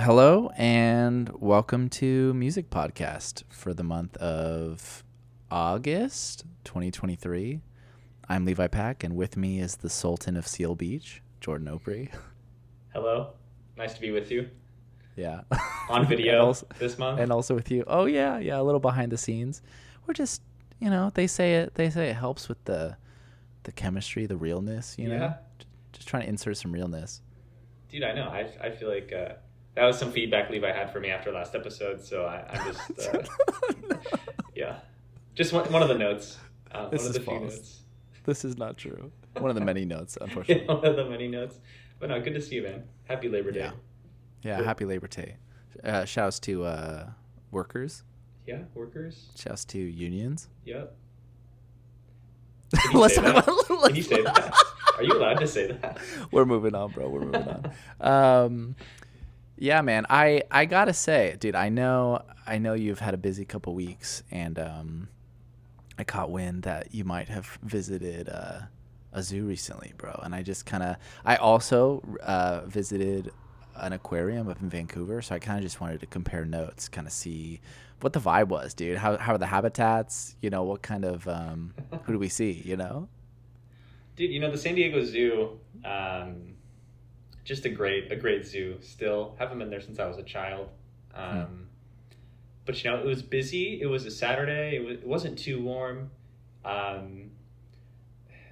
hello and welcome to Music Podcast for the month of August 2023. I'm Levi Pack, and with me is the Sultan of Seal Beach, Jordan Opry. Hello, nice to be with you Yeah. on video also, this month. and also with you. Oh yeah, yeah, a little behind the scenes. We're just, you know, they say it. They say it helps with the, the chemistry, the realness. You know, Yeah. Just trying to insert some realness. Dude, I know. I, I feel like uh, that was some feedback Levi had for me after last episode. So I, I'm just, uh, yeah, just one, one of the notes. Uh, This one of is the few false. notes. This is not true. One of the many notes, Yeah, unfortunately. one of the many notes. But no, good to see you, man. Happy Labor Day. Yeah. Yeah. Cool. Happy Labor Day. Uh, shouts to uh, workers. Yeah, workers. Shouts to unions. Yep. Can you say that? Can you say that? Are you allowed to say that? We're moving on, bro. We're moving on. Um, yeah, man. I I gotta say, dude. I know I know you've had a busy couple weeks, and um, I caught wind that you might have visited uh, a zoo recently, bro. And I just kind of I also uh, visited an aquarium up in Vancouver, so I kind of just wanted to compare notes, kind of see what the vibe was, dude. How how are the habitats? You know, what kind of um, who do we see? You know. Dude, you know the San Diego Zoo, um, just a great a great zoo. Still haven't been there since I was a child. Um, But you know it was busy. It was a Saturday. It, was, it wasn't too warm. Um,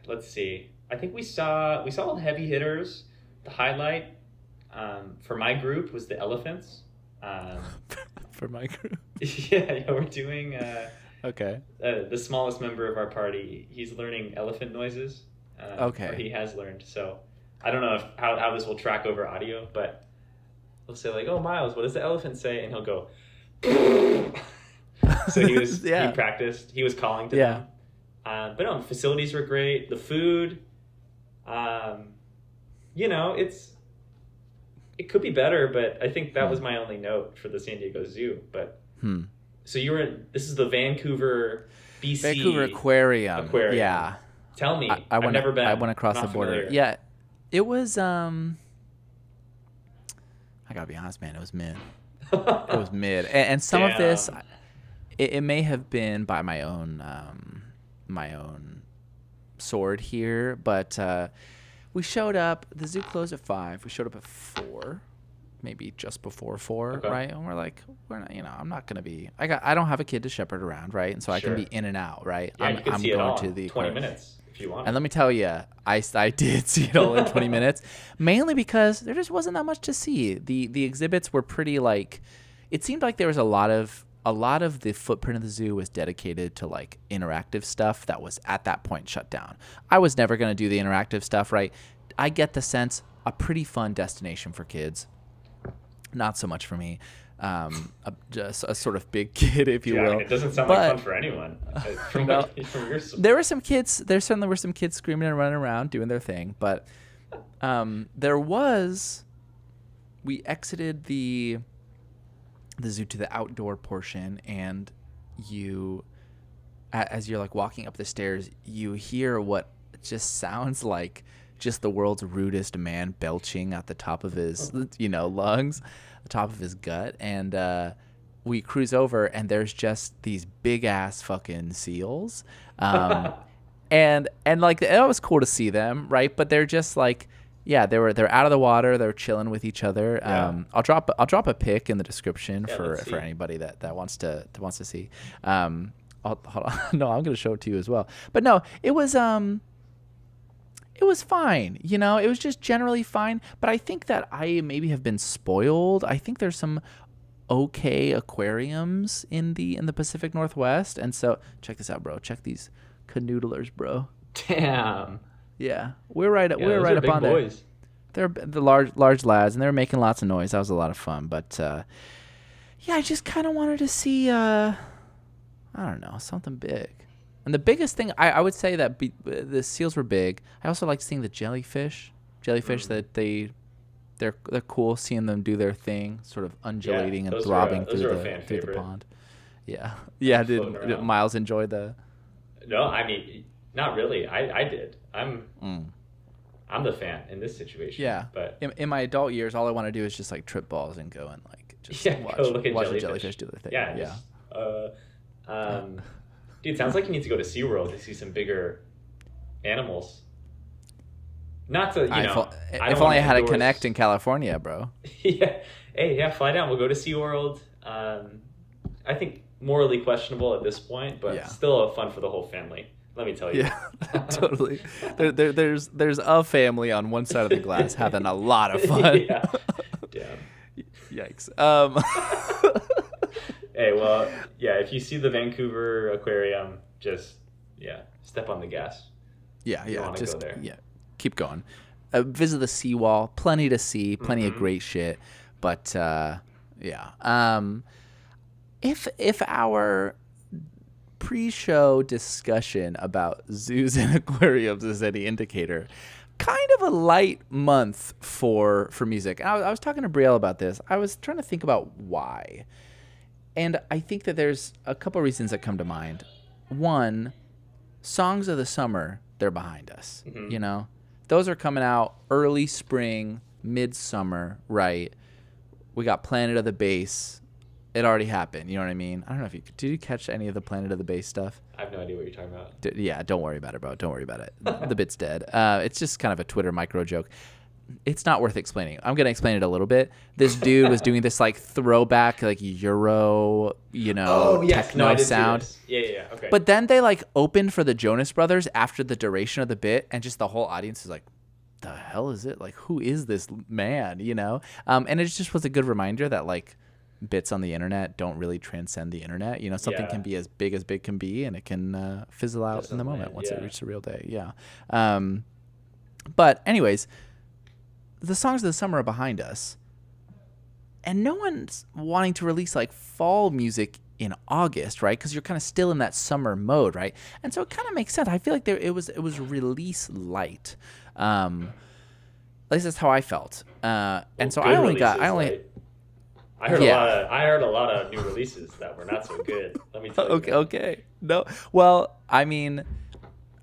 let's see. I think we saw we saw all the heavy hitters. The highlight um, for my group was the elephants. Um, For my group. yeah, yeah, we're doing. Uh, Okay. uh, the smallest member of our party, he's learning elephant noises. Uh, Okay. He has learned. So I don't know if how, how this will track over audio, but we'll say like, "Oh, Miles, what does the elephant say?" And he'll go. so he was Yeah. he practiced. He was calling to Yeah. them. Uh, but no, facilities were great. The food, um, you know, it's it could be better, but I think that was my only note for the San Diego Zoo. But Hmm. so you were in. This is the Vancouver, BC. Vancouver Aquarium. Aquarium. Yeah. Tell me, I, I went. never been. I went across the border. familiar. Yeah. It was. Um. I gotta be honest, man. It was mid. It was mid, and, and some of this, it, it may have been by my own, um, my own sword here, but uh, we showed up. The zoo closed at five. We showed up at four, maybe just before four, Okay. right? And we're like, we're not, you know, I'm not gonna be. I got. I don't have a kid to shepherd around, right? And so I can be in and out, right? Yeah, I'm, you can I'm see it going all to the twenty minutes if you want. And let me tell you, I, I did see it all in 20 minutes, mainly because there just wasn't that much to see. The the exhibits were pretty like, it seemed like there was a lot of a lot of the footprint of the zoo was dedicated to like interactive stuff that was at that point shut down. I was never gonna do the interactive stuff, right? I get the sense a pretty fun destination for kids, not so much for me. Um, a, just a sort of big kid, if you yeah, I will. mean, it doesn't sound But- like fun for anyone. From, No. what- from your there were some kids there certainly were some kids screaming and running around doing their thing but um, there was we exited the the zoo to the outdoor portion and you as you're like walking up the stairs you hear what just sounds like just the world's rudest man belching at the top of his you know lungs the top of his gut. And uh we cruise over and there's just these big ass fucking seals. Um and and like it was cool to see them right? But they're just like yeah they were they're out of the water. They're chilling with each other. Yeah. um i'll drop i'll drop a pic in the description Yeah, for for anybody that that wants to, to wants to see. Um I'll, hold on. no i'm gonna show it to you as well. But no it was um it was fine you know it was just generally fine but i think that i maybe have been spoiled. I think there's some okay aquariums in the in the pacific northwest and so check this out bro. Check these canoodlers bro. Damn. yeah. We're right Yeah, we're right up on there boys. they're the large large lads and they were making lots of noise. That was a lot of fun but uh yeah i just kind of wanted to see uh i don't know something big and the biggest thing i, I would say that be, the seals were big i also like seeing the jellyfish jellyfish Mm. that they they're they're cool seeing them do their thing sort of undulating and are, uh, throbbing through the through the pond yeah yeah did, did miles enjoy the No, I mean, not really. I, I did. I'm mm. I'm the fan in this situation. Yeah. But In, in my adult years, all I want to do is just like trip balls and go and like just yeah, watch, look at watch jellyfish. the jellyfish do their thing. Yeah. Yeah. just, uh, um, dude, sounds like you need to go to SeaWorld to see some bigger animals. Not to you I know. fo- I if only I had a connect in California, bro. yeah. Hey, yeah, fly down. We'll go to SeaWorld. Um, I think morally questionable at this point, but Yeah. still fun for the whole family. Let me tell you. Yeah, totally. There, there, there's there's a family on one side of the glass having a lot of fun. yeah. Damn. Yikes. Um, Hey, well, yeah, if you see the Vancouver Aquarium, just, yeah, step on the gas. yeah, You yeah. Just go there. yeah, keep going. Uh, visit the seawall. Plenty to see. Plenty of Mhm. great shit. But uh, yeah. Um, if if our pre-show discussion about zoos and aquariums is any indicator, kind of a light month for for music. And I, was- I was talking to Brielle about this. I was trying to think about why, and I think that there's a couple reasons that come to mind. One, songs of the summer, they're behind us. Mhm. You know, those are coming out early spring, midsummer, right? We got Planet of the Bass. It already happened. You know what I mean? I don't know if you did. You catch any of the Planet of the Bass stuff? I have no idea what you're talking about. D- yeah, don't worry about it, bro. Don't worry about it. the bit's dead. Uh, it's just kind of a Twitter micro joke. It's not worth explaining. I'm gonna explain it a little bit. This dude was doing this like throwback, like Euro, you know, techno Oh, I did see sound. Yeah, yeah, yeah. Okay. But then they like opened for the Jonas Brothers after the duration of the bit, and just the whole audience is like, "The hell is it? Like, who is this man?" You know. Um, and it just was a good reminder that like bits on the internet don't really transcend the internet. You know, something Yeah. can be as big as big can be, and it can uh, fizzle out in the moment once it reaches the real day. Yeah. Um, but anyways, the songs of the summer are behind us and no one's wanting to release like fall music in August, right? Because you're kind of still in that summer mode, right? And so it kind of makes sense. I feel like there it was it was release light. Um, at least that's how I felt. Uh, and so I only got I only like- I heard Yeah. a lot of I heard a lot of new releases that were not so good. Let me tell you. okay okay no well I mean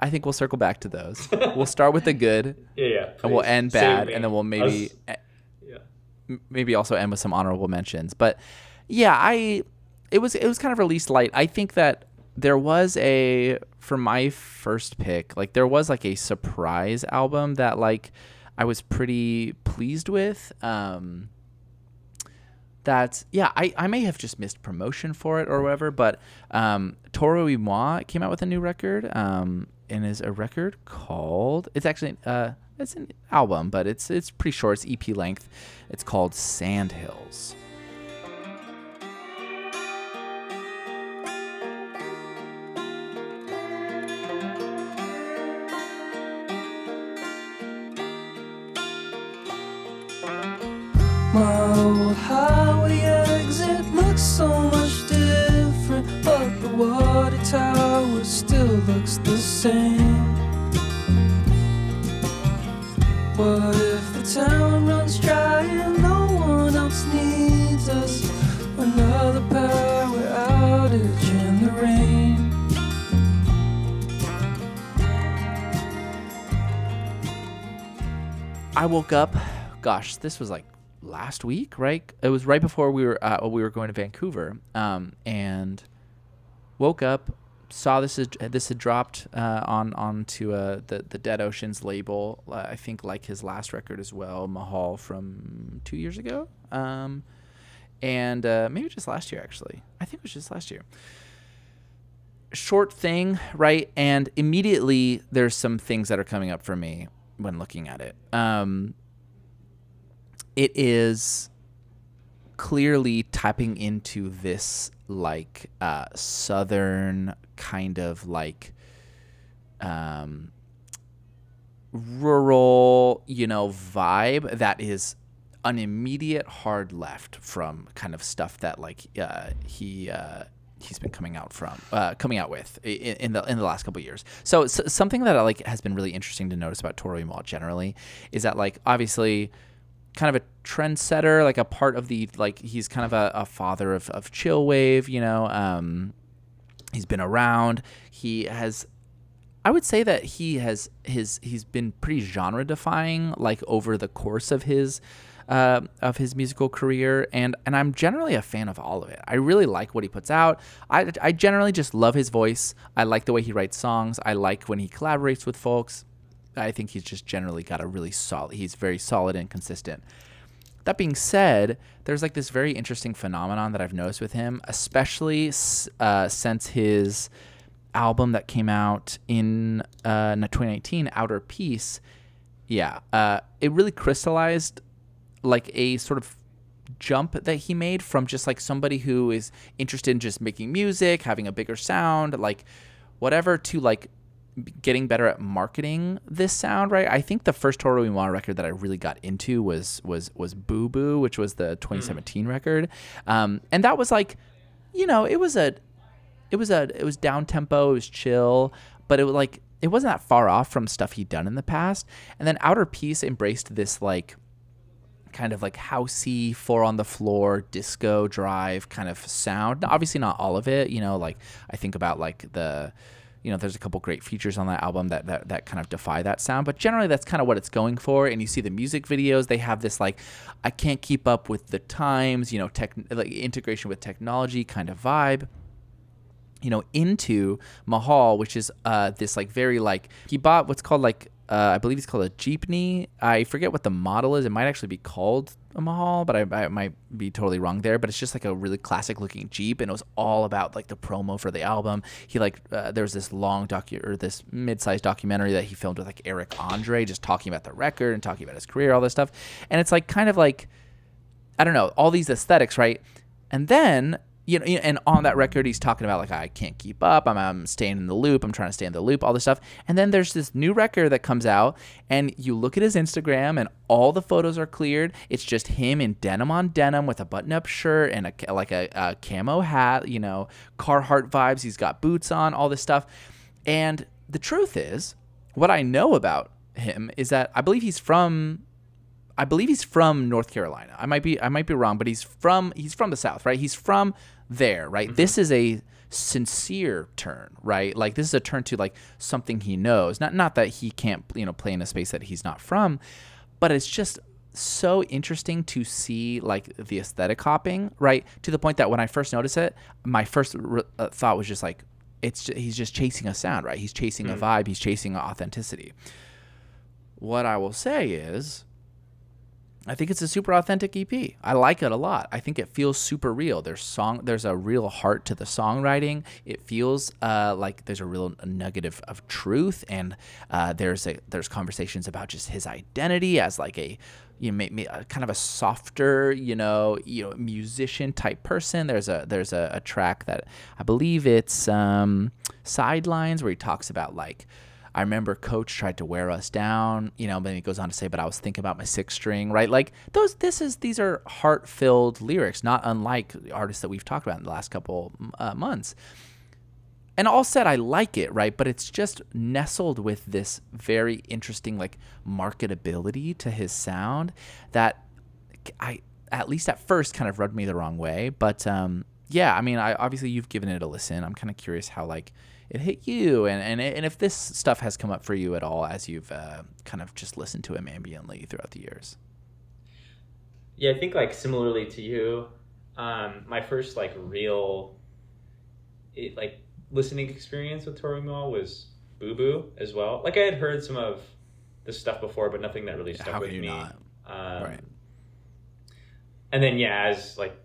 I think we'll circle back to those. we'll start with the good Yeah, yeah. and we'll end bad, and then we'll maybe was- yeah. m- maybe also end with some honorable mentions. But yeah, I it was it was kind of released light. I think that there was a for my first pick, like there was like a surprise album that like I was pretty pleased with. Um that yeah, I, I may have just missed promotion for it or whatever, but um Toro y Moi came out with a new record. Um and is a record called it's actually uh it's an album, but it's it's pretty short. It's EP length. It's called Sandhills. My old highway exit looks so much the water tower still looks the same. What if the town runs dry and no one else needs us? Another power outage in the rain. I woke up, gosh, this was like last week, right? It was right before we were uh, we were going to Vancouver, um, and woke up, saw this had, this had dropped uh, on onto uh, the the Dead Oceans label. Uh, I think like his last record as well, Mahal from two years ago, um, and uh, maybe just last year actually. I think it was just last year. Short thing, right? And immediately there's some things that are coming up for me when looking at it. Um, it is clearly tapping into this like uh, southern kind of like um, rural, you know, vibe that is an immediate hard left from kind of stuff that like uh, he uh, he's been coming out from uh, coming out with in, in the in the last couple years. So, s something that like has been really interesting to notice about y Moi generally is that like obviously kind of a trendsetter, like a part of the like he's kind of a, a father of, of chill wave, you know. Um, he's been around. He has I would say that he has his he's been pretty genre defying like over the course of his uh, of his musical career and and I'm generally a fan of all of it. I really like what he puts out. I I generally just love his voice. I like the way he writes songs. I like when he collaborates with folks. I think he's just generally got a really solid he's very solid and consistent. That being said, there's like this very interesting phenomenon that I've noticed with him, especially uh, since his album that came out in uh, 2019, Outer Peace. Yeah, uh, it really crystallized like a sort of jump that he made from just like somebody who is interested in just making music, having a bigger sound, like whatever, to like getting better at marketing this sound, right? I think the first Toro Moi record that I really got into was was was Boo Boo, which was the 2017 mm. record, um, and that was like, you know, it was a, it was a, it was down tempo, it was chill, but it was like it wasn't that far off from stuff he'd done in the past. And then Outer Peace embraced this like kind of like housey, four on the floor, disco drive kind of sound. Obviously, not all of it. You know, like I think about like the you know, there's a couple great features on that album that, that that kind of defy that sound. But generally, that's kind of what it's going for. And you see the music videos; they have this like, I can't keep up with the times, you know, tech like integration with technology kind of vibe you know, into Mahal, which is uh, this like very like he bought what's called like uh, I believe it's called a Jeepney. I forget what the model is. It might actually be called a Mahal, but I, I, might be totally wrong there. But it's just like a really classic looking Jeep, and it was all about like the promo for the album. He like uh, there was this long docu or this mid sized documentary that he filmed with like Eric Andre, just talking about the record and talking about his career, all this stuff. And it's like kind of like I don't know all these aesthetics, right? And then you know, and on that record, he's talking about like I can't keep up. I'm, I'm staying in the loop. I'm trying to stay in the loop. All this stuff. And then there's this new record that comes out, and you look at his Instagram, and all the photos are cleared. It's just him in denim on denim with a button-up shirt and a like a, a camo hat. You know, Carhartt vibes. He's got boots on. All this stuff. And the truth is, what I know about him is that I believe he's from I believe he's from North Carolina. I might be I might be wrong, but he's from he's from the South, right? He's from there, right? Mm-hmm. This is a sincere turn, right? Like this is a turn to like something he knows. Not not that he can't, you know, play in a space that he's not from, but it's just so interesting to see like the aesthetic hopping, right? To the point that when I first noticed it, my first re- uh, thought was just like it's just, he's just chasing a sound, right? He's chasing mm. a vibe, he's chasing authenticity. What I will say is I think it's a super authentic EP. I like it a lot. I think it feels super real. There's song. There's a real heart to the songwriting. It feels uh, like there's a real nugget of, of truth, and uh, there's a there's conversations about just his identity as like a you know, kind of a softer, you know, you know, musician type person. There's a there's a, a track that I believe it's um, sidelines where he talks about like I remember coach tried to wear us down, you know, but then he goes on to say, but I was thinking about my sixth string, right? Like those, this is, these are heart filled lyrics, not unlike artists that we've talked about in the last couple uh, months. And all said, I like it, right? But it's just nestled with this very interesting, like, marketability to his sound that I, at least at first, kind of rubbed me the wrong way. But um, yeah, I mean, I obviously you've given it a listen. I'm kind of curious how like it hit you and, and and if this stuff has come up for you at all as you've uh, kind of just listened to him ambiently throughout the years? Yeah i think like similarly to you um, my first like real it, like listening experience with y Moi was boo boo as well. Like i had heard some of this stuff before but nothing that really stuck How with me. um, right. and then yeah as like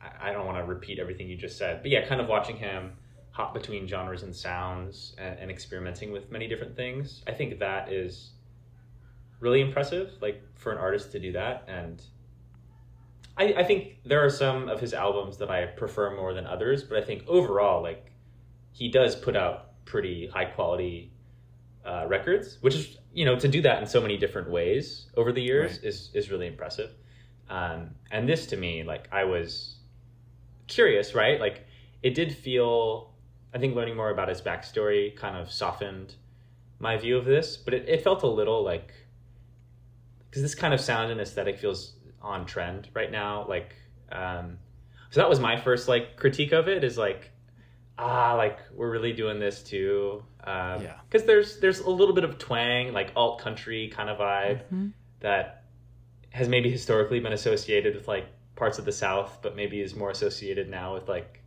I, I don't want to repeat everything you just said but yeah kind of watching him hop between genres and sounds and, and, experimenting with many different things. I think that is really impressive, like for an artist to do that. And I, I think there are some of his albums that I prefer more than others, but I think overall, like he does put out pretty high quality uh, records, which is you know to do that in so many different ways over the years right. is is really impressive. Um, and this to me, like I was curious, right? Like it did feel I think learning more about his backstory kind of softened my view of this, but it, it felt a little like because this kind of sound and aesthetic feels on trend right now. Like, um, so that was my first like critique of it is like, ah, like we're really doing this too. Um, Yeah. Because there's there's a little bit of twang, like alt country kind of vibe Mm-hmm. that has maybe historically been associated with like parts of the South, but maybe is more associated now with like.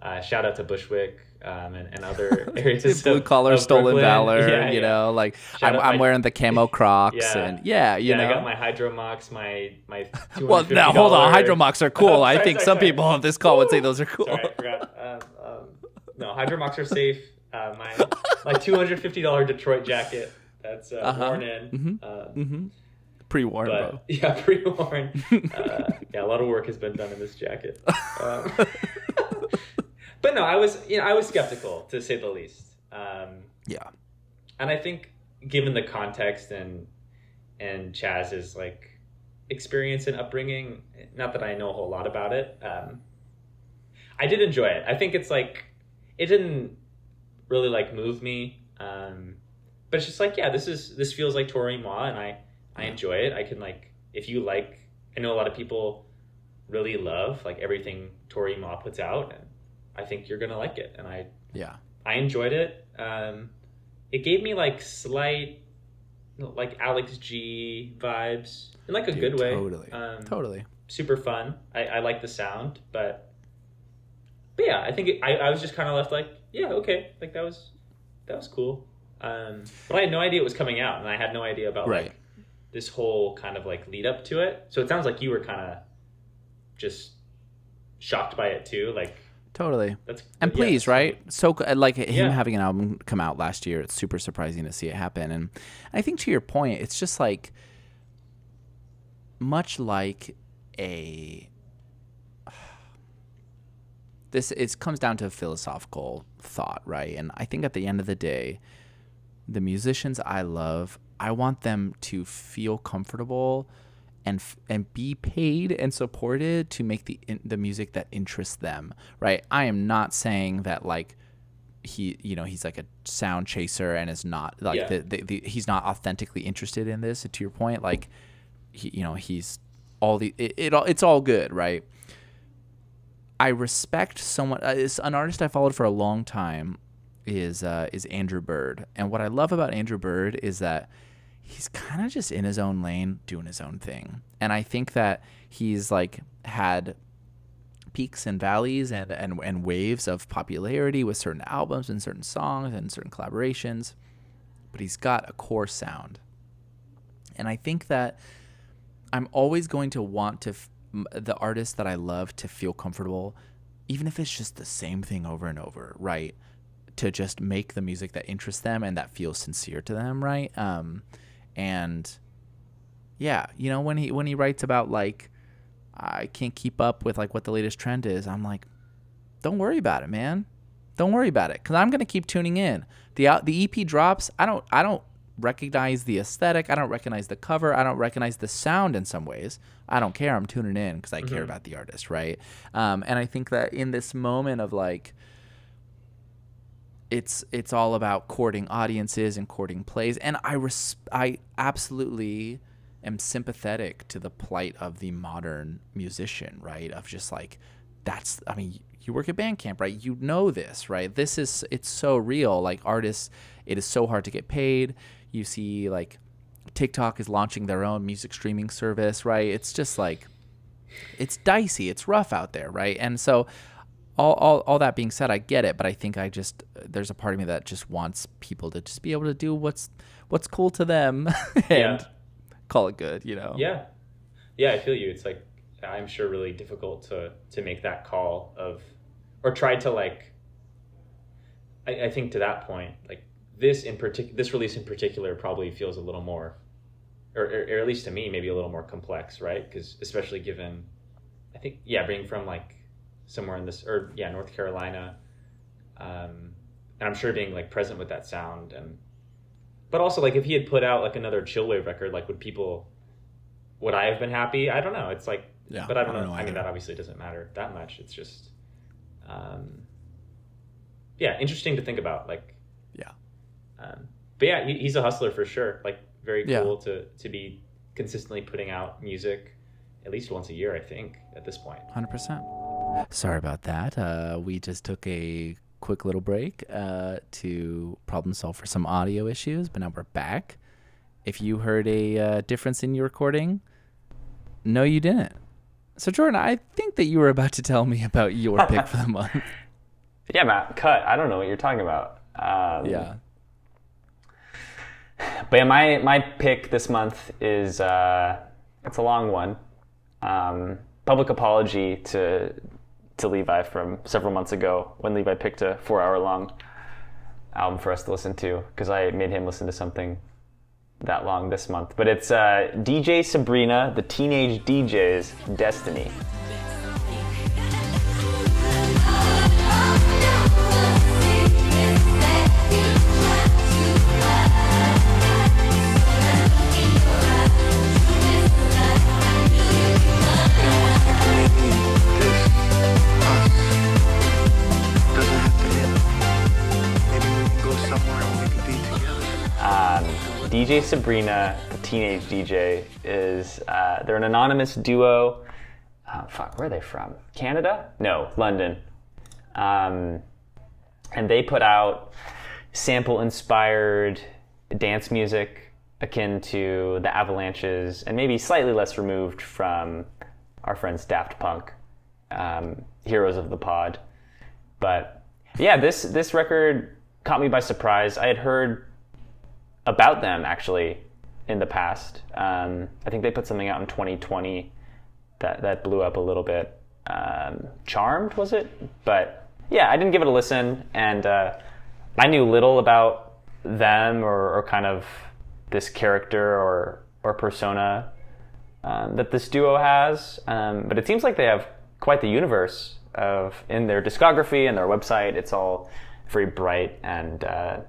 Uh, shout out to Bushwick um, and, and other areas. blue of- collar of stolen Brooklyn. valor Yeah, you yeah. know like Shout i'm, I'm my- wearing the camo crocs Yeah. and yeah you yeah, know I got my Hydromox, my my. well now hold on $250 hydromox are cool i Sorry, think sorry, some sorry. people on this call would say those are cool Sorry, I forgot. Um, um, no, Hydromox are safe. Uh, my my two hundred fifty dollar Detroit jacket that's uh, Uh-huh. worn in. Mhm. Um, mm-hmm. pre-worn but yeah, pre worn. uh, yeah, a lot of work has been done in this jacket. But no, I was you know I was skeptical to say the least. Um, yeah and I think given the context and and Chaz's like experience and upbringing, not that I know a whole lot about it, um, I did enjoy it. I think it's like it didn't really like move me, um, but it's just like yeah, this is this feels like Toro y Moi, and I I enjoy it. I can like if you like, I know a lot of people really love like everything Toro y Moi puts out, and I think you're gonna like it, and I yeah I enjoyed it. Um, it gave me like slight, like Alex G vibes in like a Dude, good way. totally Um, totally Super fun. I, I like the sound, but but yeah, I think it, I I was just kind of left like yeah okay like that was that was cool. Um, but I had no idea it was coming out, and I had no idea about Right. like this whole kind of like lead up to it. So it sounds like you were kind of just shocked by it too. Like totally. That's and yeah, please that's- right? So uh, like him Yeah. having an album come out last year it's super surprising to see it happen. And i think to your point it's just like much like a this it comes down to a philosophical thought right? And i think at the end of the day the musicians i love i want them to feel comfortable and f- and be paid and supported to make the in, the music that interests them right i am not saying that like he you know he's like a sound chaser and is not like Yeah. the, the, the he's not authentically interested in this to your point like he you know he's all the it, it all it's all good right I respect someone. Uh, it's an artist I followed for a long time is uh, is Andrew Bird, and what I love about Andrew Bird is that he's kind of just in his own lane, doing his own thing, and I think that he's like had peaks and valleys and and, and waves of popularity with certain albums and certain songs and certain collaborations, but he's got a core sound, and I think that I'm always going to want to f- the artist that I love to feel comfortable, even if it's just the same thing over and over, right? To just make the music that interests them and that feels sincere to them, right? Um, and yeah, you know when he when he writes about like I can't keep up with like what the latest trend is, I'm like, don't worry about it, man. Don't worry about it, cause I'm gonna keep tuning in. the out The EP drops. I don't I don't recognize the aesthetic. I don't recognize the cover. I don't recognize the sound in some ways. I don't care. I'm tuning in because I care about the artist, right? Um, and I think that in this moment of like, it's it's all about courting audiences and courting plays, and I res- I absolutely am sympathetic to the plight of the modern musician, right? Of just like that's I mean you work at Bandcamp, right? You know this, right? This is it's so real. Like artists, it is so hard to get paid. You see like TikTok is launching their own music streaming service, right? It's just like it's dicey, it's rough out there, right? And so all, all, all that being said, I get it, but I think I just there's a part of me that just wants people to just be able to do what's what's cool to them and Yeah. call it good, you know? Yeah, yeah, I feel you. It's like I'm sure really difficult to to make that call of, or try to like. I, I think to that point, like this in particular, this release in particular probably feels a little more, or, or, or at least to me, maybe a little more complex, right? Because especially given, I think yeah, being from like somewhere in this or yeah North Carolina, um, and I'm sure being like present with that sound and but also like if he had put out like another chillwave record like would people would i have been happy? I don't know. It's like Yeah, but i don't, I don't know, know i mean that obviously doesn't matter that much. It's just um yeah interesting to think about like Yeah. um but yeah he, he's a hustler for sure. Like very Yeah. cool to to be consistently putting out music at least once a year i think at this point. Hundred percent. Sorry about that. Uh, we just took a quick little break uh, to problem solve for some audio issues, but now we're back. If you heard a uh, difference in your recording, no, you didn't. So, Jordan, I think that you were about to tell me about your pick for the month. Yeah, Matt, cut. I don't know what you're talking about. Um, Yeah. But yeah, my my pick this month is uh, it's a long one. Um, public apology to to Levi from several months ago when Levi picked a four hour long album for us to listen to because I made him listen to something that long this month. But it's uh, DJ Sabrina, the Teenage DJ's Destiny. DJ Sabrina, the teenage DJ, is uh, they're an anonymous duo. Oh, fuck, where are they from? Canada? No, London. Um, and they put out sample-inspired dance music akin to the Avalanches, and maybe slightly less removed from our friends Daft Punk, um, heroes of the pod. But yeah, this this record caught me by surprise. I had heard about them actually in the past. Um, I think they put something out in 2020 that that blew up a little bit. Um, Charmed was it? But yeah, I didn't give it a listen, and uh, I knew little about them or, or kind of this character or or persona um, that this duo has. Um, but it seems like they have quite the universe of in their discography and their website. It's all very bright and uh,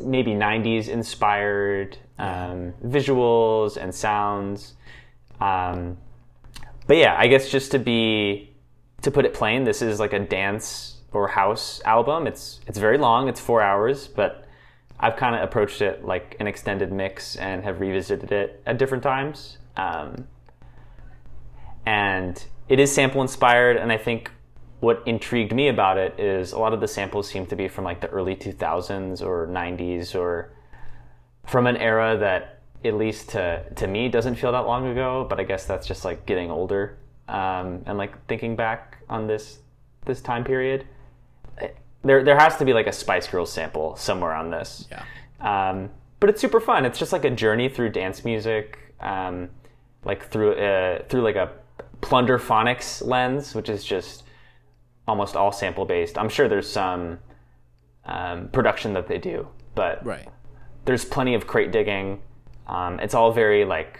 maybe 90s inspired um, visuals and sounds. Um, but yeah, I guess just to be to put it plain, this is like a dance or house album. It's it's very long. It's four hours, but I've kind of approached it like an extended mix and have revisited it at different times. Um, and it is sample inspired, and I think what intrigued me about it is a lot of the samples seem to be from like the early 2000s or 90s or from an era that at least to to me doesn't feel that long ago but i guess that's just like getting older. Um, and like thinking back on this this time period there there has to be like a spice girls sample somewhere on this. Yeah. um, but it's super fun. It's just like a journey through dance music um, like through uh, through like a plunderphonics lens which is just almost all sample based. I'm sure there's some um, production that they do, but Right. there's plenty of crate digging. Um, it's all very like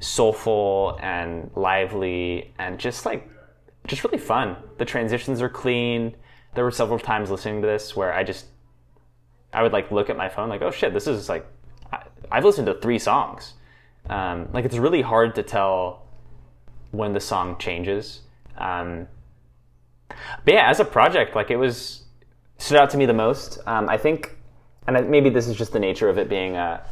soulful and lively and just like just really fun. The transitions are clean. There were several times listening to this where I just I would like look at my phone like, oh shit, this is like I, I've listened to three songs. Um, like it's really hard to tell when the song changes. Um, but yeah, as a project, like it was stood out to me the most. Um, I think, and I, maybe this is just the nature of it being a,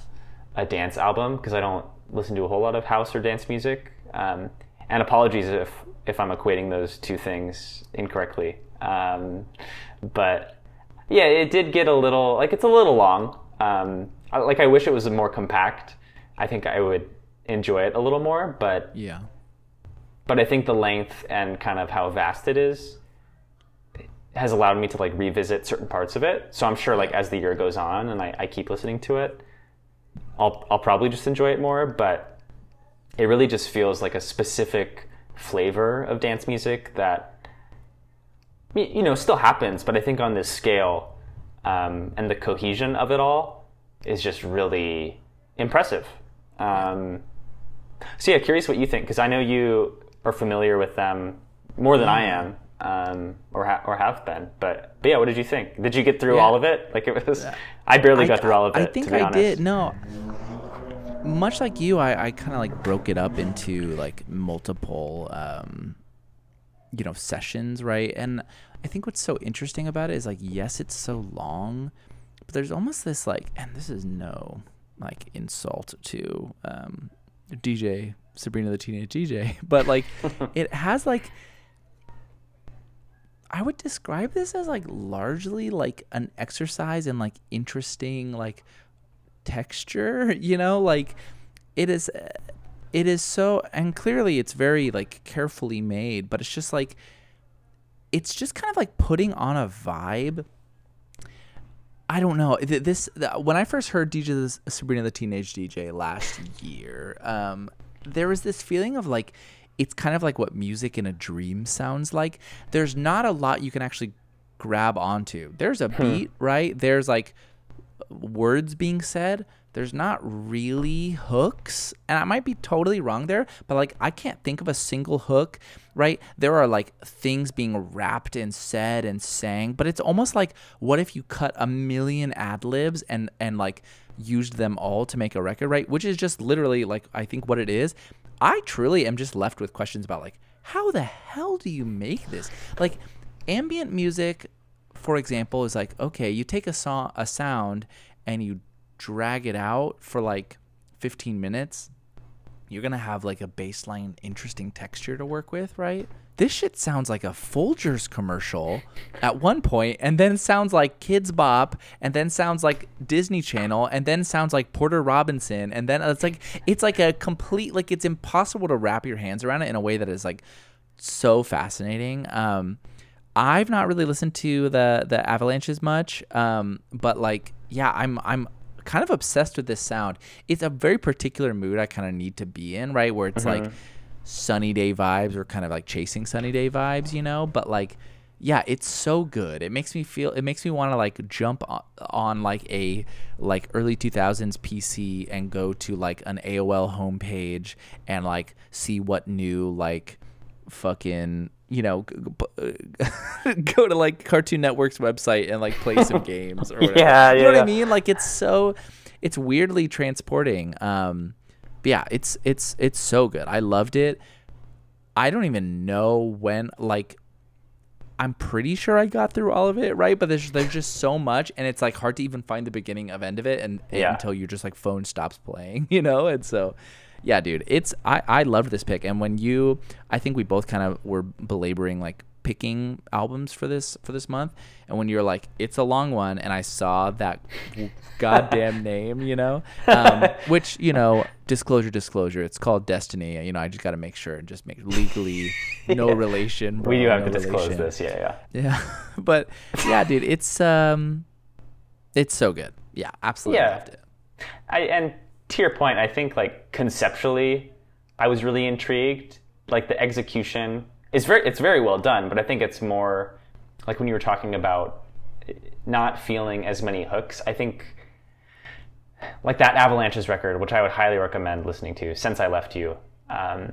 a dance album because I don't listen to a whole lot of house or dance music. Um, and apologies if if I'm equating those two things incorrectly. Um, but yeah, it did get a little like it's a little long. Um, I- like I wish it was more compact. I think I would enjoy it a little more, but Yeah. but I think the length and kind of how vast it is has allowed me to like revisit certain parts of it. So I'm sure like as the year goes on and I, I keep listening to it, I'll I'll probably just enjoy it more. But it really just feels like a specific flavor of dance music that you know still happens, but I think on this scale um, and the cohesion of it all is just really impressive. Um, so yeah, curious what you think because I know you are familiar with them more than I am, um, or ha- or have been. But but yeah, what did you think? Did you get through Yeah. all of it? Like it was, I barely got through all of it. I think to be I honest. did. No, much like you, I, I kind of like broke it up into like multiple, um, you know, sessions, right? And I think what's so interesting about it is like, yes, it's so long, but there's almost this like, and this is no like insult to um, DJ Sabrina the Teenage DJ, but like, it has like. I would describe this as like largely like an exercise in like interesting like texture, you know, like it is it is so and clearly it's very like carefully made, but it's just like it's just kind of like putting on a vibe. I don't know. This when I first heard DJ Sabrina the Teenage DJ last year, um, there was this feeling of like it's kind of like what music in a dream sounds like. There's not a lot you can actually grab onto. There's a hmm. beat, right? There's like words being said. There's not really hooks. And I might be totally wrong there, but like I can't think of a single hook, right? There are like things being rapped and said and sang, but it's almost like what if you cut a million ad libs and and like used them all to make a record, right? Which is just literally like I think what it is. I truly am just left with questions about like how the hell do you make this? Like ambient music for example, is like okay, you take a song, a sound, and you drag it out for like 15 minutes. You're gonna have like a baseline, interesting texture to work with, right? This shit sounds like a Folgers commercial at one point, and then sounds like Kidz Bop, and then sounds like Disney Channel, and then sounds like Porter Robinson, and then it's like it's like a complete like it's impossible to wrap your hands around it in a way that is like so fascinating. Um, I've not really listened to the the Avalanches much, um, but like, yeah, I'm I'm kind of obsessed with this sound. It's a very particular mood I kind of need to be in, right? Where it's like mm-hmm. sunny day vibes or kind of like chasing sunny day vibes, you know. But like, yeah, it's so good. It makes me feel. It makes me want to like jump on, on like a like early 2000s PC and go to like an AOL homepage and like see what new like fucking you know g- go to like Cartoon Network's website and like play some games or whatever. Yeah, you know yeah, what. I mean? Like it's so it's weirdly transporting. Um but yeah, it's it's it's so good. I loved it. I don't even know when like I'm pretty sure I got through all of it, right? But there's there's just so much, and it's like hard to even find the beginning of end of it, and Yeah. until your just like phone stops playing, you know. And so, yeah, dude, it's I I loved this pick, and when you, I think we both kind of were belaboring like picking albums for this for this month, and when you're like it's a long one, and I saw that goddamn name, you know, um, which you know, disclosure, disclosure, it's called Destiny. You know, I just got to make sure and just make legally no relation. Bro, we do have no to disclose relation. this. Yeah, yeah. Yeah, but yeah, dude, it's um, it's so good. Yeah, absolutely Yeah. loved it. I, and to your point, I think like conceptually, I was really intrigued. Like the execution is very, it's very well done, but I think it's more like when you were talking about not feeling as many hooks. I think like that Avalanches record, which I would highly recommend listening to. Since I left you, um,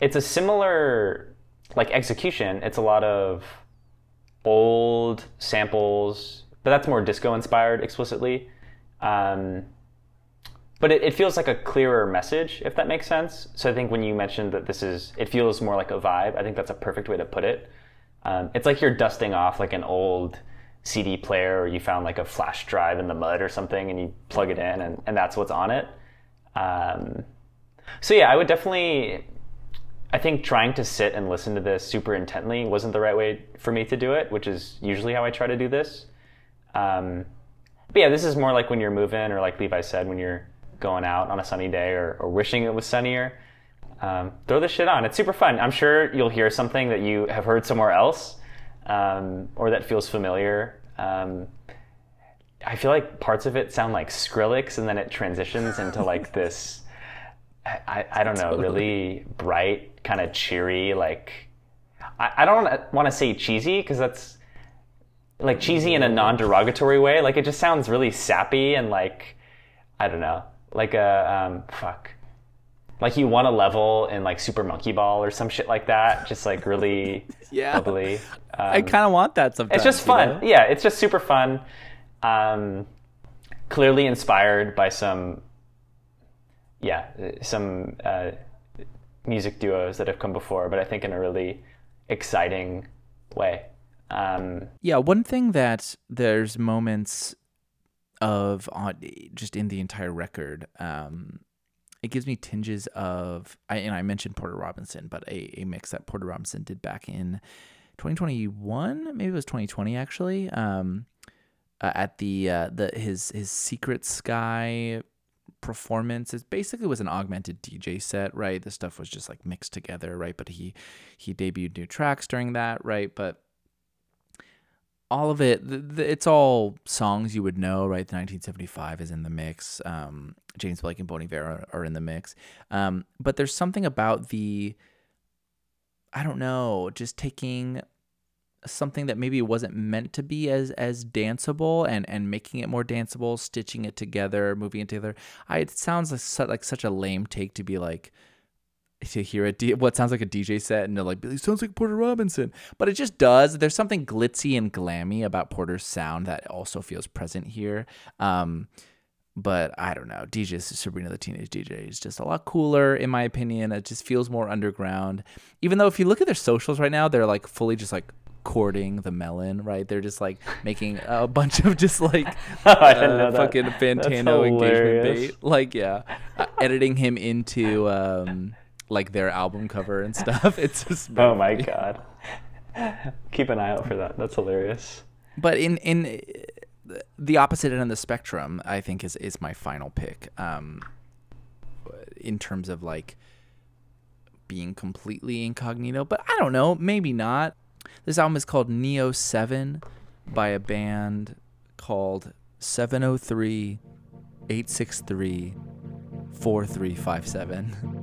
it's a similar like execution. It's a lot of old samples, but that's more disco inspired explicitly. Um, but it, it feels like a clearer message, if that makes sense. So I think when you mentioned that this is, it feels more like a vibe. I think that's a perfect way to put it. Um, it's like you're dusting off like an old CD player, or you found like a flash drive in the mud or something, and you plug it in, and, and that's what's on it. Um, so yeah, I would definitely. I think trying to sit and listen to this super intently wasn't the right way for me to do it, which is usually how I try to do this. Um, but yeah, this is more like when you're moving, or like Levi said, when you're going out on a sunny day or, or wishing it was sunnier. Um, throw this shit on. It's super fun. I'm sure you'll hear something that you have heard somewhere else um, or that feels familiar. Um, I feel like parts of it sound like Skrillex, and then it transitions into like this. I, I don't know, really bright, kind of cheery. Like I, I don't want to say cheesy because that's like cheesy in a non-derogatory way. Like it just sounds really sappy and like I don't know, like a um, fuck, like you won a level in like Super Monkey Ball or some shit like that. Just like really Yeah. bubbly. I Um, kind of want that sometimes. it's just you fun. know? Yeah, it's just super fun. Um, clearly inspired by some, yeah, some uh, music duos that have come before, but I think in a really exciting way. Um, Yeah, one thing that there's moments of on just in the entire record, um, it gives me tinges of I and I mentioned Porter Robinson, but a, a mix that Porter Robinson did back in 2021, maybe it was 2020 actually. Um, uh, at the uh, the his his Secret Sky performance it basically was an augmented DJ set, right? The stuff was just like mixed together, right? But he he debuted new tracks during that, right? But all of it, it's all songs you would know, right? The 1975 is in the mix. Um, James Blake and Bon Iver are, in the mix. Um, but there's something about the, I don't know, just taking something that maybe wasn't meant to be as as danceable and and making it more danceable, stitching it together, moving it together. I it sounds like like such a lame take to be like to hear a D- what sounds like a DJ set and they're like Billy sounds like Porter Robinson, but it just does. There's something glitzy and glammy about Porter's sound that also feels present here. Um, but I don't know. DJ Sabrina the Teenage DJ is just a lot cooler in my opinion. It just feels more underground. Even though if you look at their socials right now, they're like fully just like courting the melon, right? They're just like making a bunch of just like I uh, fucking Fantano engagement bait. Like yeah, uh, editing him into um like their album cover and stuff. It's just Oh my god. Keep an eye out for that. That's hilarious. but in in the opposite end of the spectrum, I think is is my final pick. Um, in terms of like being completely incognito, but I don't know, maybe not. This album is called Neo Seven by a band called 703 863 4357.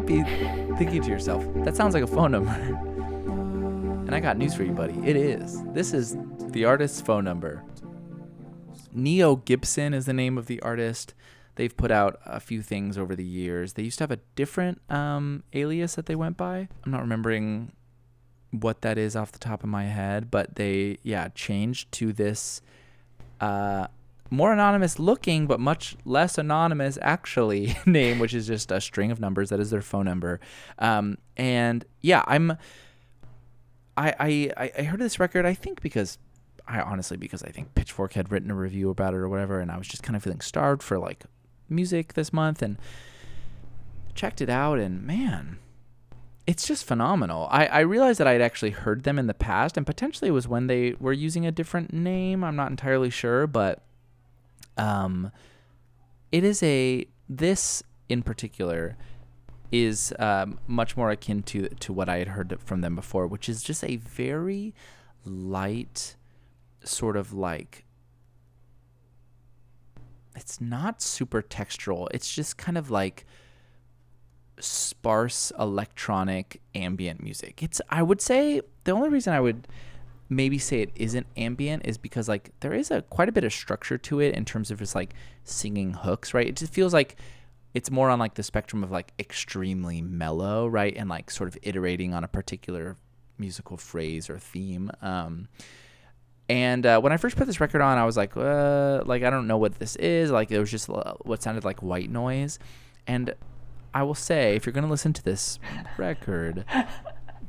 might be thinking to yourself, that sounds like a phone number. And I got news for you, buddy. It is. This is the artist's phone number. Neo Gibson is the name of the artist. They've put out a few things over the years. They used to have a different um, alias that they went by. I'm not remembering what that is off the top of my head, but they, yeah, changed to this uh, more anonymous looking, but much less anonymous actually name, which is just a string of numbers. That is their phone number. Um, and yeah, I'm. I, I I- I heard this record. I think because I honestly because I think Pitchfork had written a review about it or whatever, and I was just kind of feeling starved for like music this month and checked it out, and man, it's just phenomenal. I, I realized that I'd actually heard them in the past, and potentially it was when they were using a different name. I'm not entirely sure, but um, it is a this in particular is um, much more akin to to what I had heard from them before, which is just a very light sort of like it's not super textural. It's just kind of like sparse electronic ambient music. It's I would say the only reason I would maybe say it isn't ambient is because like there is a quite a bit of structure to it in terms of just like singing hooks, right? It just feels like it's more on like the spectrum of like extremely mellow, right? And like sort of iterating on a particular musical phrase or theme. Um and uh, when I first put this record on, I was like, uh, like I don't know what this is. Like it was just uh, what sounded like white noise. And I will say, if you're gonna listen to this record,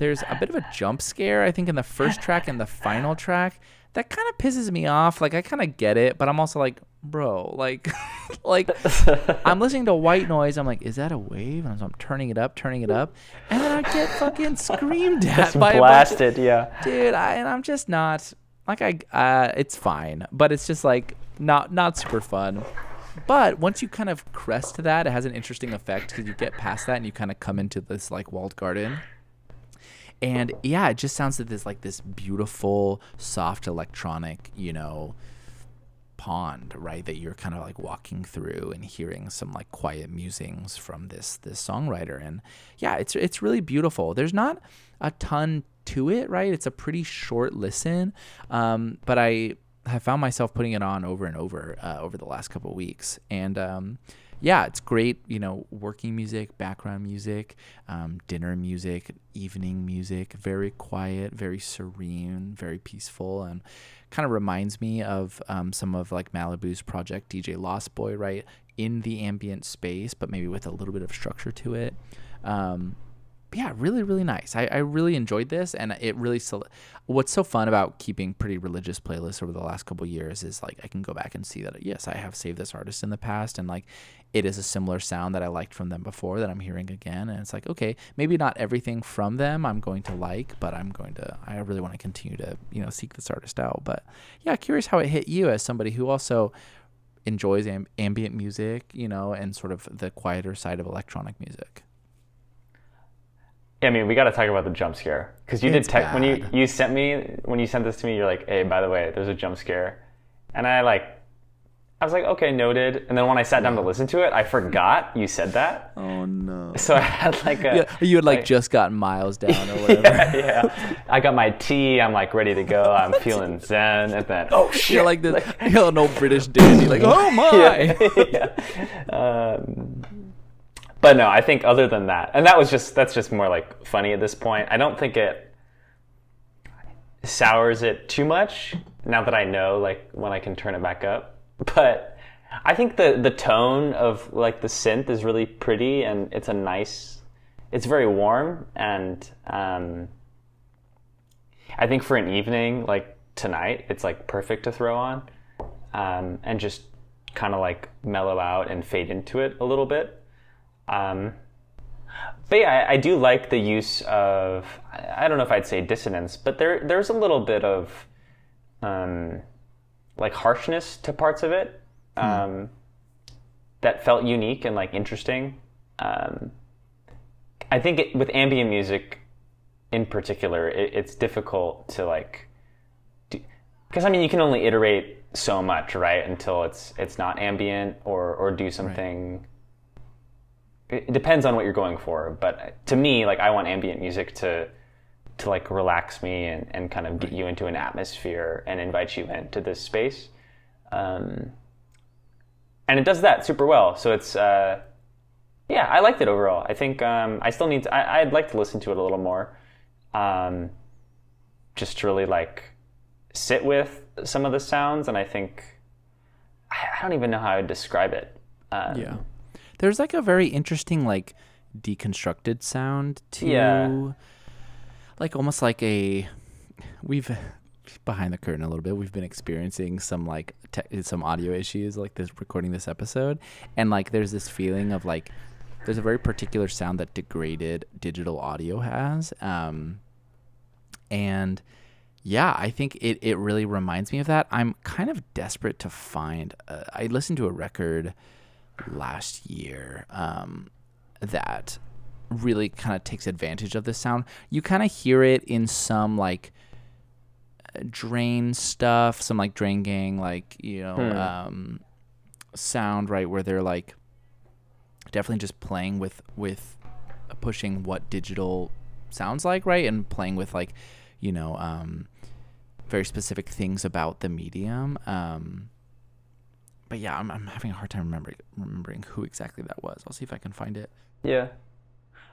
there's a bit of a jump scare. I think in the first track and the final track that kind of pisses me off. Like I kind of get it, but I'm also like, bro, like, like I'm listening to white noise. I'm like, is that a wave? And so I'm turning it up, turning it up, and then I get fucking screamed at Just by a bunch of- blasted, yeah. dude I, and i'm just not like i uh it's fine but it's just like not not super fun but once you kind of crest to that it has an interesting effect because you get past that and you kind of come into this like walled garden and yeah it just sounds like this like this beautiful soft electronic you know pond, right? That you're kind of like walking through and hearing some like quiet musings from this this songwriter, and yeah, it's it's really beautiful. There's not a ton to it, right? It's a pretty short listen, um, but I have found myself putting it on over and over uh, over the last couple weeks, and um, yeah, it's great. You know, working music, background music, um, dinner music, evening music. Very quiet, very serene, very peaceful, and kind of reminds me of um, some of like Malibu's project DJ Lost Boy, right? In the ambient space, but maybe with a little bit of structure to it. Um, yeah, really, really nice. I, I really enjoyed this, and it really. What's so fun about keeping pretty religious playlists over the last couple years is like I can go back and see that yes, I have saved this artist in the past, and like it is a similar sound that I liked from them before that I'm hearing again, and it's like okay, maybe not everything from them I'm going to like, but I'm going to. I really want to continue to you know seek this artist out. But yeah, curious how it hit you as somebody who also enjoys amb- ambient music, you know, and sort of the quieter side of electronic music. Yeah, I mean, we got to talk about the jump scare because you It's did te- when you you sent me when you sent this to me. You're like, "Hey, by the way, there's a jump scare," and I like, I was like, "Okay, noted." And then when I sat down to listen to it, I forgot you said that. Oh no. So I had like a Yeah, you had like like- just gotten miles down or whatever. yeah, yeah. I got my tea. I'm like ready to go. I'm feeling zen, and then oh shit! You're like this, you're an old British dandy, like, oh my. yeah. Um, but no, I think other than that, and that was just that's just more like funny at this point. I don't think it sours it too much now that I know like when I can turn it back up. But I think the the tone of like the synth is really pretty and it's a nice it's very warm and um, I think for an evening like tonight it's like perfect to throw on um, and just kind of like mellow out and fade into it a little bit. Um, but yeah, I, I do like the use of I don't know if I'd say dissonance, but there there's a little bit of um, like harshness to parts of it um, that felt unique and like interesting. Um, I think it, with ambient music in particular, it, it's difficult to like because I mean you can only iterate so much, right? Until it's it's not ambient or or do something. It depends on what you're going for, but to me, like I want ambient music to to like relax me and, and kind of get you into an atmosphere and invite you into this space. Um, and it does that super well. So it's uh, yeah, I liked it overall. I think um, I still need to, I, I'd like to listen to it a little more, um, just to really like sit with some of the sounds. And I think I, I don't even know how I'd describe it. Um, Yeah. There's like a very interesting like deconstructed sound to Yeah. like almost like a we've behind the curtain a little bit we've been experiencing some like te- some audio issues like this recording this episode and like there's this feeling of like there's a very particular sound that degraded digital audio has um and yeah i think it, it really reminds me of that i'm kind of desperate to find uh, i listened to a record last year um, that really kind of takes advantage of this sound. You kind of hear it in some like drain stuff, some like drain gang, like you know, Hmm. um, sound right where they're like definitely just playing with with pushing what digital sounds like, right, and playing with like you know um, very specific things about the medium. Um, but yeah, I'm, I'm having a hard time remembering remembering who exactly that was. I'll see if I can find it. Yeah.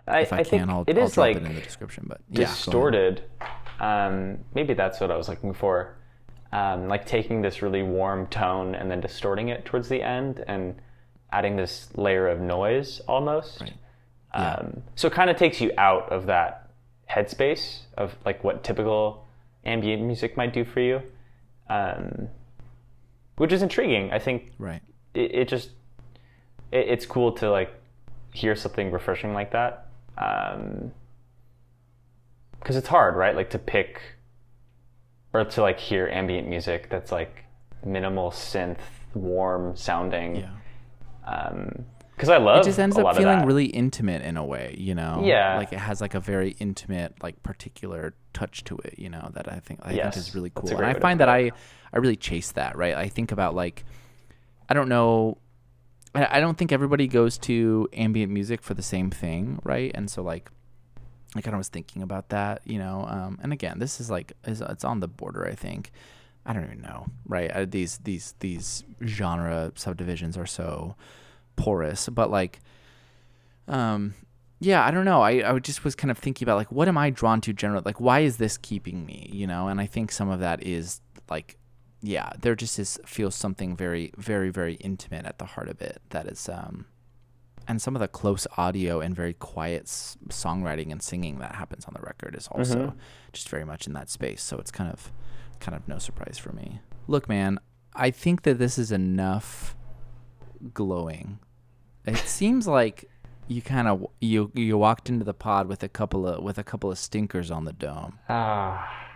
I, If I, I can, think I'll, it I'll is drop like it in the description. But yeah, distorted. Um, maybe that's what I was looking for. Um, like taking this really warm tone and then distorting it towards the end and adding this layer of noise almost. Right. Yeah. Um, so it kind of takes you out of that headspace of like what typical ambient music might do for you, um, which is intriguing. I think Right. it, it just it, it's cool to like hear something refreshing like that because it's hard right like to pick or to like hear ambient music that's like minimal synth warm sounding Yeah. um, because I love it just ends up feeling really intimate in a way, you know. Yeah. like it has like a very intimate, like particular touch to it, you know. That I think I think is really cool, and I find that. I I really chase that, right? I think about like I don't know. I I don't think everybody goes to ambient music for the same thing, right? And so like I kind of was thinking about that, you know. Um, and again, this is like is it's on the border. I think I don't even know, right? Uh, these these these genre subdivisions are so porous, but like, um, yeah, I don't know. I I just was kind of thinking about like what am I drawn to generally? Like why is this keeping me? You know, and I think some of that is like, yeah, there just is feels something very very very intimate at the heart of it that is um and some of the close audio and very quiet s- songwriting and singing that happens on the record is also Mhm. just very much in that space. So it's kind of kind of no surprise for me. Look, man, I think that this is enough glowing. It seems like you kind of you you walked into the pod with a couple of with a couple of stinkers on the dome. Ah.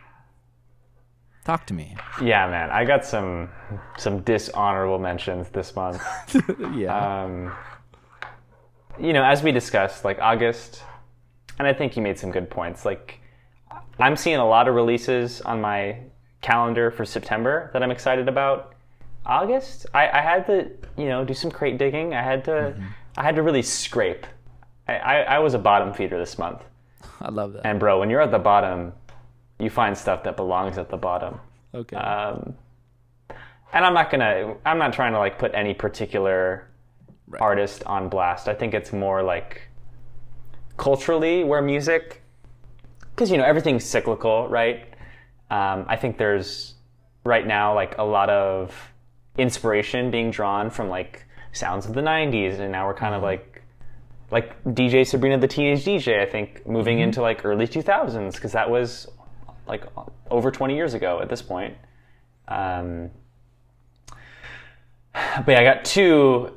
Talk to me. yeah, man, I got some some dishonorable mentions this month. yeah. um, you know, as we discussed, like August, and I think you made some good points. Like, I'm seeing a lot of releases on my calendar for September that I'm excited about. August, I, I had to, you know, do some crate digging. I had to, I had to really scrape. I, I, I was a bottom feeder this month, I love that. and bro, when you're at the bottom, you find stuff that belongs at the bottom. okay. Um, and I'm not gonna. I'm not trying to like put any particular Right. artist on blast. I think it's more like culturally where music, because you know everything's cyclical, right? Um, I think there's right now like a lot of inspiration being drawn from like sounds of the '90s, and now we're kind of like like DJ Sabrina the Teenage DJ. I think moving into like early 2000s because that was like over 20 years ago at this point. Um, but yeah, I got two.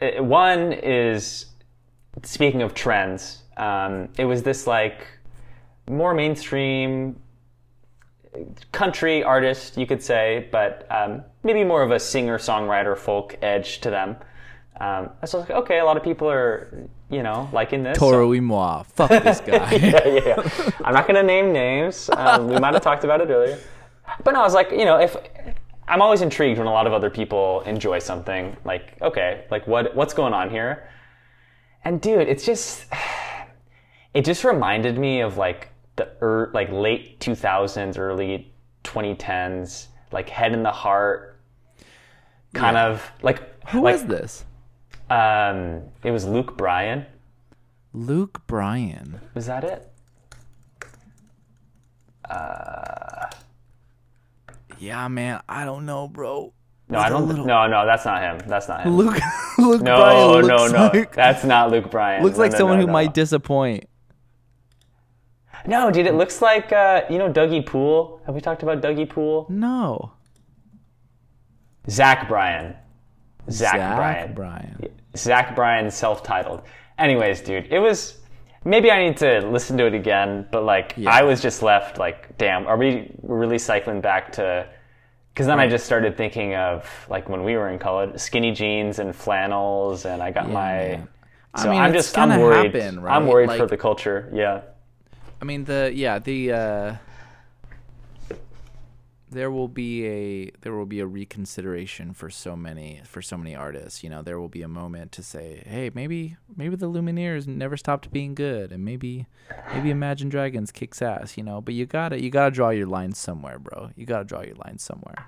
Uh, One is speaking of trends. Um, it was this like more mainstream country artist, you could say, but um, maybe more of a singer songwriter folk edge to them. Um, so I was like, okay, a lot of people are, you know, liking this. so- Toro y moi. Fuck this guy. yeah, yeah, yeah. I'm not going to name names. Um, we might have talked about it earlier. But no, I was like, you know, if I'm always intrigued when a lot of other people enjoy something. Like, okay, like what what's going on here? And dude, it's just it just reminded me of like the er, like late 2000s, early 2010s, like Head and the Heart, kind Yeah. of like Who like, was this? Um, it was Luke Bryan. Luke Bryan. Was that it? Yeah, man. I don't know, bro. No, I don't. little- No, no, that's not him. That's not him. Luke. Luke no, Bryan no, no. like That's not Luke Bryan. looks No, like no, someone no, who might disappoint. No, dude, it looks like uh, you know Dougie Poole. Have we talked about Dougie Poole? No. Zach Bryan. Zach, Zach Bryan. Bryan. Zach Bryan, self-titled. Anyways, dude, it was. Maybe I need to listen to it again, but like Yeah. I was just left like, damn, are we really cycling back to? Because then I just started thinking of like when we were in college, skinny jeans and flannels, and I got Yeah, my. man. I mean, I'm just I'm worried. happen, right? I'm worried for the culture. Yeah. I mean the yeah the uh, there will be a there will be a reconsideration for so many for so many artists. You know, there will be a moment to say, hey, maybe maybe the Lumineers never stopped being good, and maybe maybe Imagine Dragons kicks ass. You know, but you gotta you gotta draw your lines somewhere, bro. You gotta draw your lines somewhere.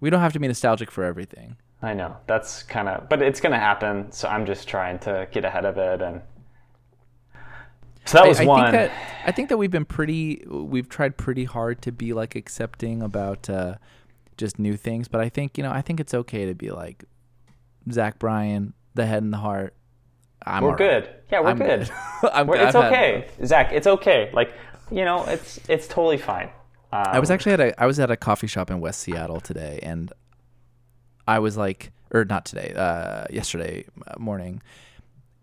We don't have to be nostalgic for everything. I know that's kind of, but it's gonna happen. So I'm just trying to get ahead of it, and so that was I, I one. think that I think that we've been pretty we've tried pretty hard to be like accepting about uh, just new things, but I think you know I think it's okay to be like Zach Bryan, the head and the heart. I'm we're all right. good. Yeah, we're I'm good. I'm We're, it's I've okay, Zach. It's okay. Like you know, it's it's totally fine. Um, I was actually at a I was at a coffee shop in West Seattle today, and I was like, or not today, uh, yesterday morning,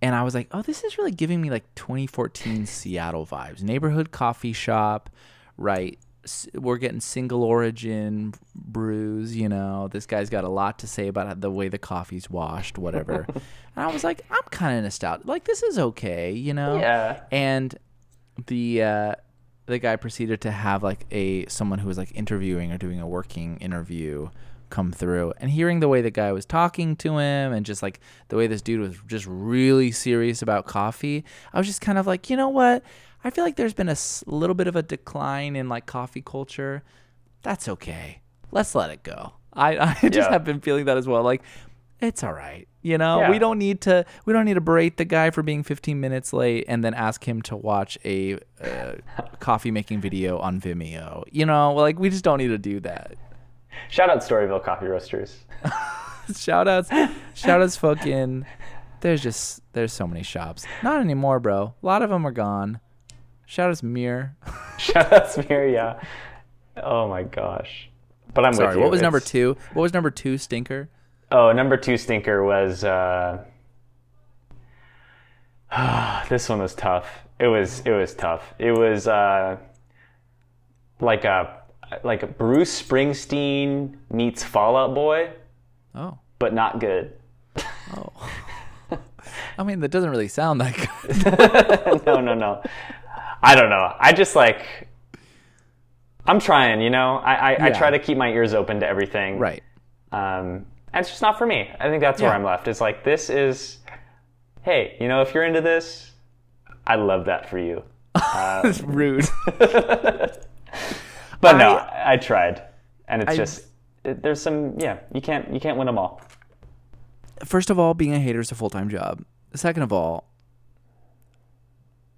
and I was like, oh, this is really giving me like 2014 Seattle vibes. Neighborhood coffee shop, right? we're getting single origin brews. You know, this guy's got a lot to say about the way the coffee's washed, whatever. and I was like, I'm kind of nostalgic. Like this is okay, you know. Yeah. And the uh, the guy proceeded to have like a someone who was like interviewing or doing a working interview come through. And hearing the way the guy was talking to him and just like the way this dude was just really serious about coffee i was just kind of like you know what? I feel like there's been a little bit of a decline in like coffee culture. That's okay. Let's let it go. I, I just Yeah. have been feeling that as well. Like it's all right you know? Yeah. we don't need to we don't need to berate the guy for being 15 minutes late and then ask him to watch a uh, coffee making video on vimeo you know? Like we just don't need to do that Shout out Storyville Coffee Roasters. shout outs shout outs fucking there's just there's so many shops not anymore bro a lot of them are gone shout outs Mirror. Shout outs Mirror, yeah. Oh my gosh. But I'm with sorry you. what was number two what was number two stinker Oh, number two stinker was uh this one was tough. It was it was tough. It was uh like a like Bruce Springsteen meets Fall Out Boy, oh but not good. oh i mean that doesn't really sound that good no, no, no. I don't know. I just like I'm trying, you know. I I, I try to keep my ears open to everything. right Um, and it's just not for me. I think that's where I'm left. It's like this is, hey, you know, if you're into this, I love that for you. That's rude But no, I- I, I tried, and it's I- just there's some yeah. You can't you can't win them all. first of all, being a hater is a full time job. Second of all,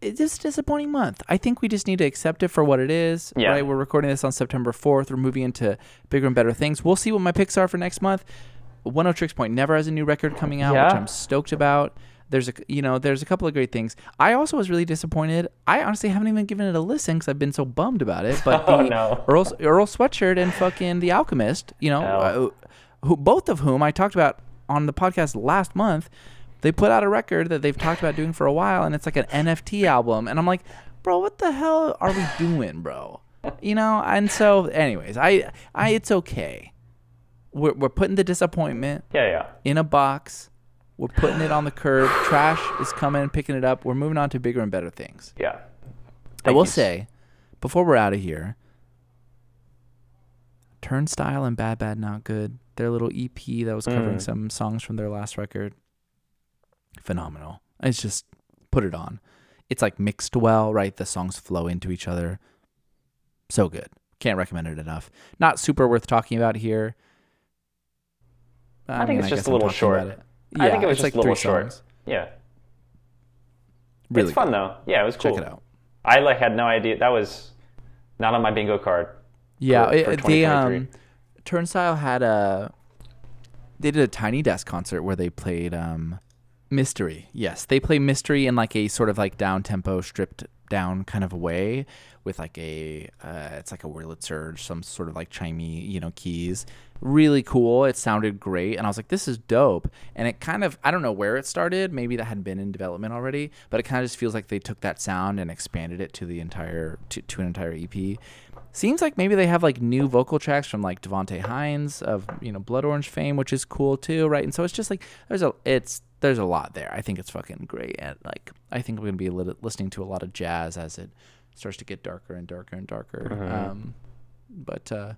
it's just a disappointing month. I think we just need to accept it for what it is. Yeah. Right. We're recording this on September fourth. We're moving into bigger and better things. We'll see what my picks are for next month. Oneohtrix Point Never has a new record coming out, which I'm stoked about. There's a you know there's a couple of great things. I also was really disappointed. I honestly haven't even given it a listen because I've been so bummed about it. But Oh, no. Earl Earl Sweatshirt and fucking The Alchemist, you know, Hell. uh, who both of whom I talked about on the podcast last month. They put out a record that they've talked about doing for a while, and it's like an NFT album. And I'm like, bro, what the hell are we doing, bro? You know. And so, anyways, I, I, it's okay. We're we're putting the disappointment Yeah, yeah. in a box. We're putting it on the curb. Trash is coming, picking it up. We're moving on to bigger and better things. Yeah. I will you. say, before we're out of here, Turnstile and BADBADNOTGOOD, their little EP that was covering Mm. some songs from their last record, phenomenal. It's just put it on. It's like mixed well, right? The songs flow into each other. So good. Can't recommend it enough. Not super worth talking about here. I think it's just a little short. It. I think it was just like a little three short. songs. Yeah. Really it's fun though. Yeah, it was cool. Check it out. I like had no idea that was not on my bingo card. Yeah, for- it- for 2023. um, Turnstile had a they did a tiny desk concert where they played um, Mystery. Yes, they play Mystery in like a sort of like down tempo, stripped down kind of a way with like a uh, it's like a Wurlitzer, some sort of like chimey, you know, keys. Really cool. It sounded great, and I was like, "This is dope." And it kind of I don't know where it started. Maybe that had been in development already, but it kind of just feels like they took that sound and expanded it to the entire to, to an entire EP. Seems like maybe they have like new vocal tracks from like Devonté Hynes of you know Blood Orange fame, which is cool too, right? And so it's just like there's a it's there's a lot there. I think it's fucking great, and like I think I'm gonna be li- listening to a lot of jazz as it starts to get darker and darker and darker. Um, but uh,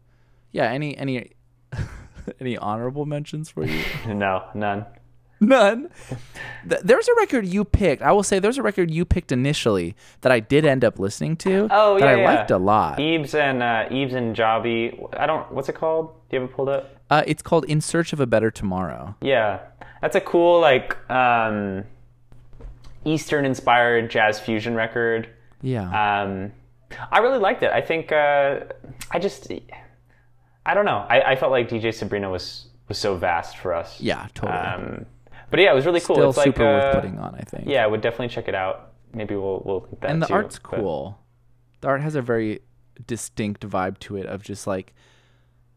yeah, any any any honorable mentions for you? No, none. None. There's a record you picked. I will say there's a record you picked initially that I did end up listening to. Oh, that yeah, I yeah. liked a lot. Eves and uh, Eves and Jaubi. I don't. What's it called? Do you have it pulled up? Uh, it's called "In Search of a Better Tomorrow." Yeah, that's a cool like um, Eastern inspired jazz fusion record. Yeah. Um, I really liked it. I think uh, I just I don't know. I, I felt like DJ Sabrina was was so vast for us. yeah, totally. Um, but yeah, it was really cool. Still it's like, super worth uh, putting on, I think. Yeah, I would definitely check it out. Maybe we'll we'll link that and the too, art's but- cool. The art has a very distinct vibe to it of just like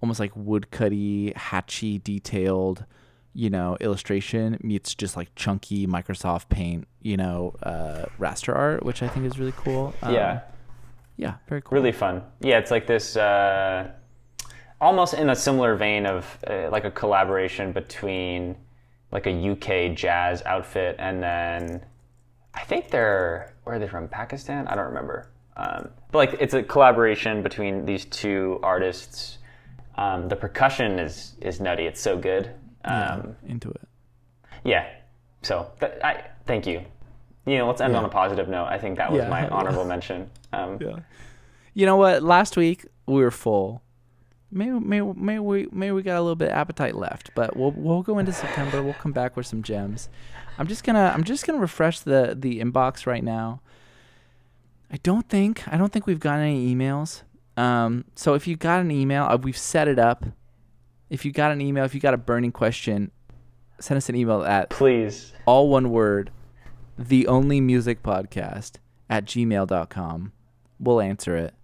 almost like woodcutty, hatchy, detailed, you know, illustration meets just like chunky Microsoft Paint, you know, uh, raster art, which I think is really cool. Um, Yeah. Yeah, very cool. really fun. Yeah, it's like this, uh, almost in a similar vein of uh, like a collaboration between like a UK jazz outfit and then I think they're where are they from? Pakistan? I don't remember. Um, but like it's a collaboration between these two artists. Um, the percussion is is nutty. It's so good. Um, Into it. yeah. So th- I thank you. You know, let's end Yeah. on a positive note. I think that was Yeah. my honorable mention. Um, Yeah. You know what? Last week we were full. Maybe, maybe, maybe we maybe we got a little bit of appetite left, but we'll we'll go into September. We'll come back with some gems. I'm just gonna I'm just gonna refresh the the inbox right now. I don't think I don't think we've gotten any emails. Um, so if you got an email, uh, we've set it up. If you got an email, if you got a burning question, send us an email at Please. all one word, the only music podcast at gmail.com. We'll answer it.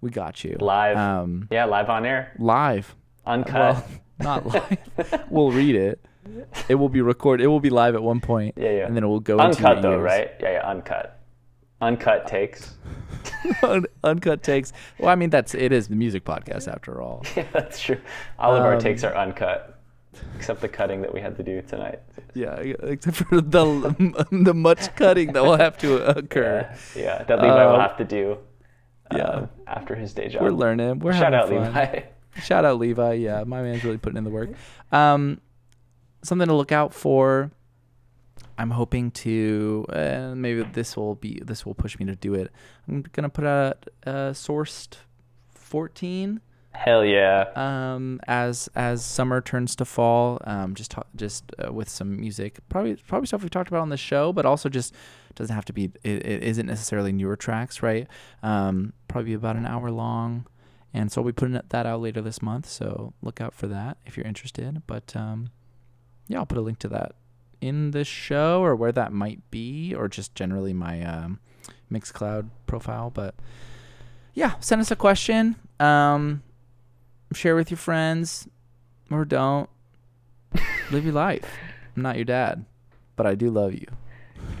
We got you. Live. Um, Yeah, live on air. live. Uncut. Well, not live. we'll read it. It will be recorded. It will be live at one point, Yeah, yeah. And then it will go uncut though, ears. right? Yeah, yeah, uncut. Uncut takes. Un- uncut takes. Well, I mean, that's it is the music podcast after all. yeah, that's true. All of our Um, takes are uncut, except the cutting that we had to do tonight. Yeah, except for the the much cutting that will have to occur. Yeah, yeah, that Levi will Um, have to do. Yeah. um, after his day job. We're learning. We're Shout out fun. Levi. Shout out Levi. Yeah, my man's really putting in the work. Um, something to look out for. I'm hoping to, uh, maybe this will be this will push me to do it. I'm gonna put out uh, sourced 14 Hell yeah. um, as as summer turns to fall. Um, just just uh, with some music, probably probably stuff we've talked about on the show, but also just doesn't have to be. It, it isn't necessarily newer tracks, right? Um, probably about an hour long, and so we'll be putting that out later this month. So look out for that if you're interested. But um, yeah, I'll put a link to that in the show or where that might be, or just generally my um, Mixcloud profile. But yeah, send us a question. Um, share with your friends or don't. Live your life. I'm not your dad, but I do love you.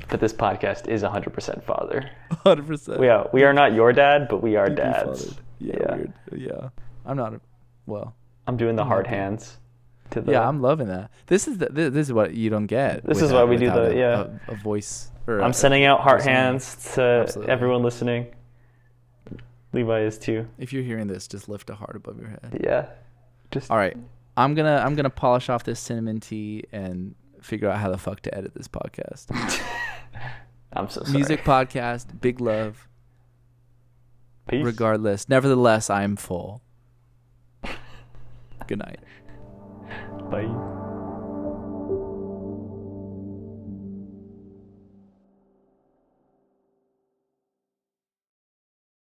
But this podcast is 100% father. 100%. We are, we are not your dad, but we are dads. Yeah, Yeah. weird. Yeah. I'm not a, well. I'm doing the I'm hard hands. To the, Yeah, I'm loving that. This is the, this, this is what you don't get. This is why we do the- a, yeah. a, a voice. Or I'm a- sending out heart hands to Absolutely. everyone listening. Levi is too. If you're hearing this, just lift a heart above your head. Yeah. Just All right, I'm gonna I'm gonna polish off this cinnamon tea and figure out how the fuck to edit this podcast. I'm so sorry. Music podcast, big love. Peace. Regardless, nevertheless, I am full. Good night. Bye.